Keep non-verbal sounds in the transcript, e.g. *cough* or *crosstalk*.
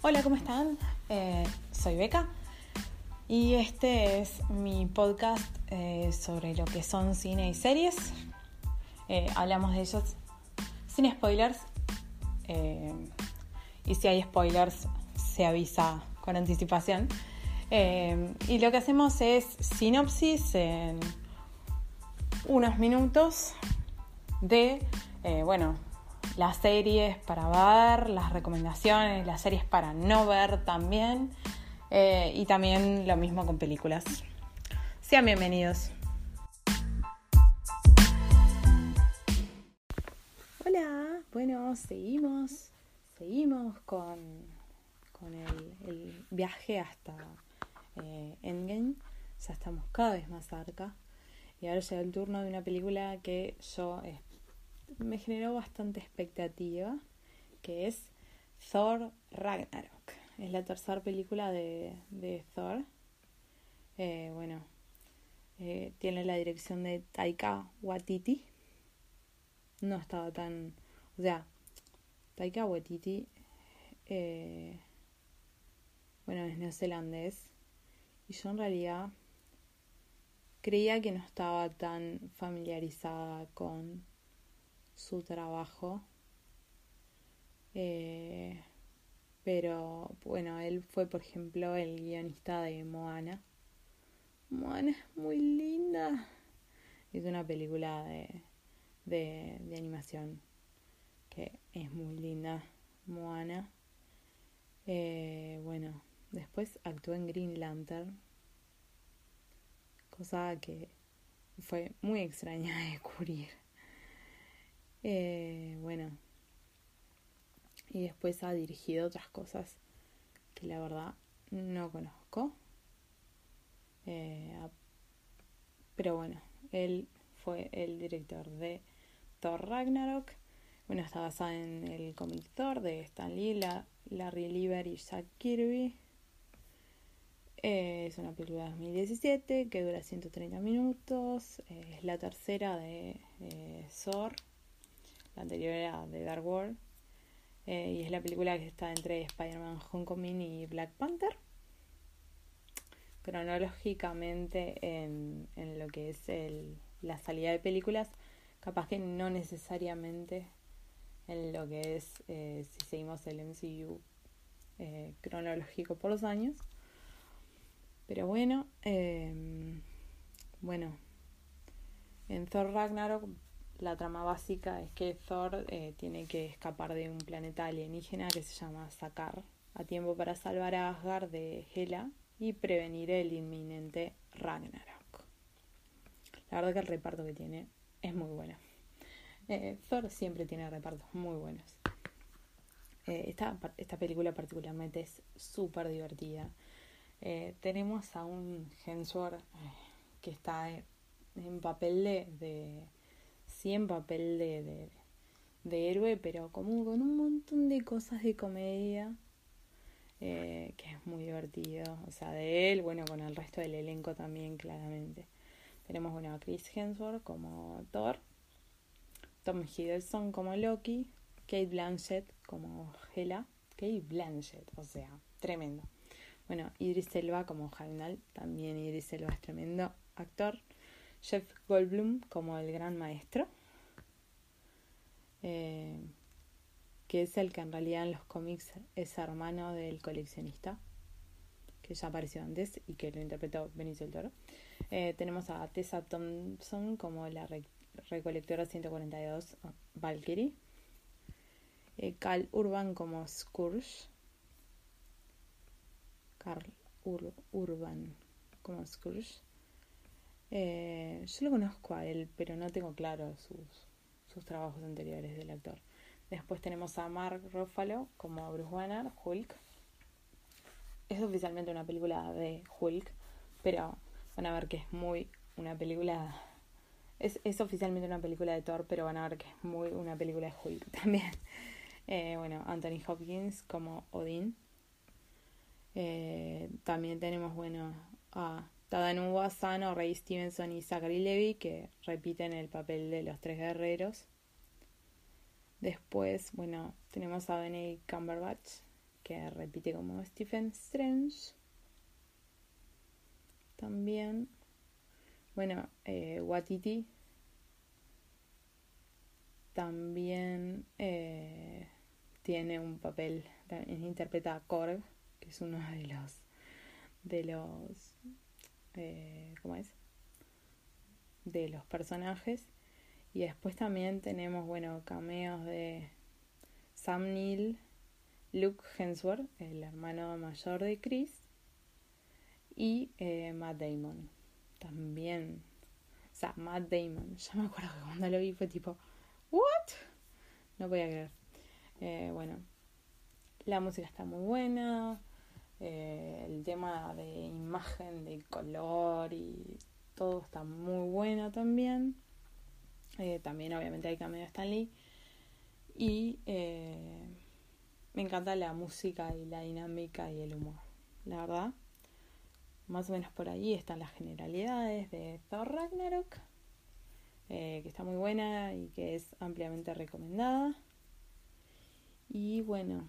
Hola, ¿cómo están? Eh, soy Beca y este es mi podcast eh, sobre lo que son cine y series. Eh, hablamos de ellos sin spoilers y si hay spoilers se avisa con anticipación. y lo que hacemos es sinopsis en unos minutos de, bueno, las series para ver, las recomendaciones, las series para no ver también. Eh, y también lo mismo con películas. Sean bienvenidos. Hola, bueno, seguimos, seguimos con, con el, viaje hasta eh, Endgame. Ya estamos cada vez más cerca. Y ahora llega el turno de una película que yo me generó bastante expectativa, que es Thor Ragnarok. Es la tercera película de, de Thor. Eh, bueno, eh, tiene la dirección de Taika Waititi. No estaba tan... O sea, Taika Waititi, eh, bueno, es neozelandés. Y yo en realidad creía que no estaba tan familiarizada con su trabajo. Eh, pero bueno, él fue, por ejemplo, el guionista de Moana. Moana es muy linda. Es una película de, de, de animación que es muy linda. Moana. Eh, bueno, después actuó en Green Lantern. Cosa que fue muy extraña de descubrir. Eh, bueno, y después ha dirigido otras cosas que la verdad no conozco. Eh, pero bueno, él fue el director de Thor Ragnarok. Bueno, está basada en el cómic Thor de Stan Lee, Larry Lieber y Jack Kirby. Eh, es una película de 2017 que dura 130 minutos. es la tercera de Thor la anterior era The Dark World. Eh, y es la película que está entre Spider-Man Homecoming y Black Panther. Cronológicamente en, en lo que es el, la salida de películas, capaz que no necesariamente en lo que es eh, si seguimos el MCU eh, cronológico por los años. Pero bueno, bueno, en Thor Ragnarok la trama básica es que Thor eh, tiene que escapar de un planeta alienígena que se llama Sakar a tiempo para salvar a Asgard de Hela y prevenir el inminente Ragnarok. La verdad que el reparto que tiene es muy bueno. Eh, Thor siempre tiene repartos muy buenos. Eh, esta, esta, película particularmente es súper divertida. tenemos a un Hemsworth que está en papel de sí en papel de, de, héroe, pero como con un montón de cosas de comedia. Eh, que es muy divertido, o sea, de él, bueno, con el resto del elenco también, claramente. Tenemos, bueno, a Chris Hemsworth como Thor, Tom Hiddleston como Loki, Kate Blanchett como Hela, Kate Blanchett, o sea, tremendo. Bueno, Idris Elba como Heimdall, también Idris Elba es tremendo actor. Jeff Goldblum como el gran maestro, eh, que es el que en realidad en los cómics es hermano del coleccionista, que ya apareció antes y que lo interpretó Benicio del Toro. Eh, tenemos a Tessa Thompson como la recolectora 142 Valkyrie. Eh, Carl Urban como Scourge. Carl Urban como Scourge. Yo lo conozco a él, pero no tengo claro sus, sus trabajos anteriores del actor. Después tenemos a Mark Ruffalo como Bruce Banner, Hulk. Es oficialmente una película de Hulk, pero van a ver que es muy una película... Es, es oficialmente una película de Thor, pero van a ver que es muy una película de Hulk *laughs* también. Eh, bueno, Anthony Hopkins como Odin. Eh, también tenemos, bueno, a Tadano Asano, Ray Stevenson y Zachary Levy, que repiten el papel de los tres guerreros. Después, bueno, tenemos a Benedict Cumberbatch, que repite como Stephen Strange. También, bueno, eh, Watiti. También eh, tiene un papel, interpreta a Korg, que es uno de los, de los, eh, ¿cómo es? De los personajes. Y después también tenemos, bueno, cameos de Sam Neill, Luke Hemsworth, el hermano mayor de Chris, y eh, Matt Damon. También, o sea, Matt Damon. *laughs* Ya me acuerdo que cuando lo vi fue tipo, ¿what? No podía creer. Eh, bueno, la música está muy buena. Eh, el tema de imagen, de color y todo está muy bueno también. Eh, también obviamente hay cambio de Stan Lee. Y eh, me encanta la música y la dinámica y el humor. La verdad, más o menos por ahí están las generalidades de Thor Ragnarok, que está muy buena y que es ampliamente recomendada. Y bueno,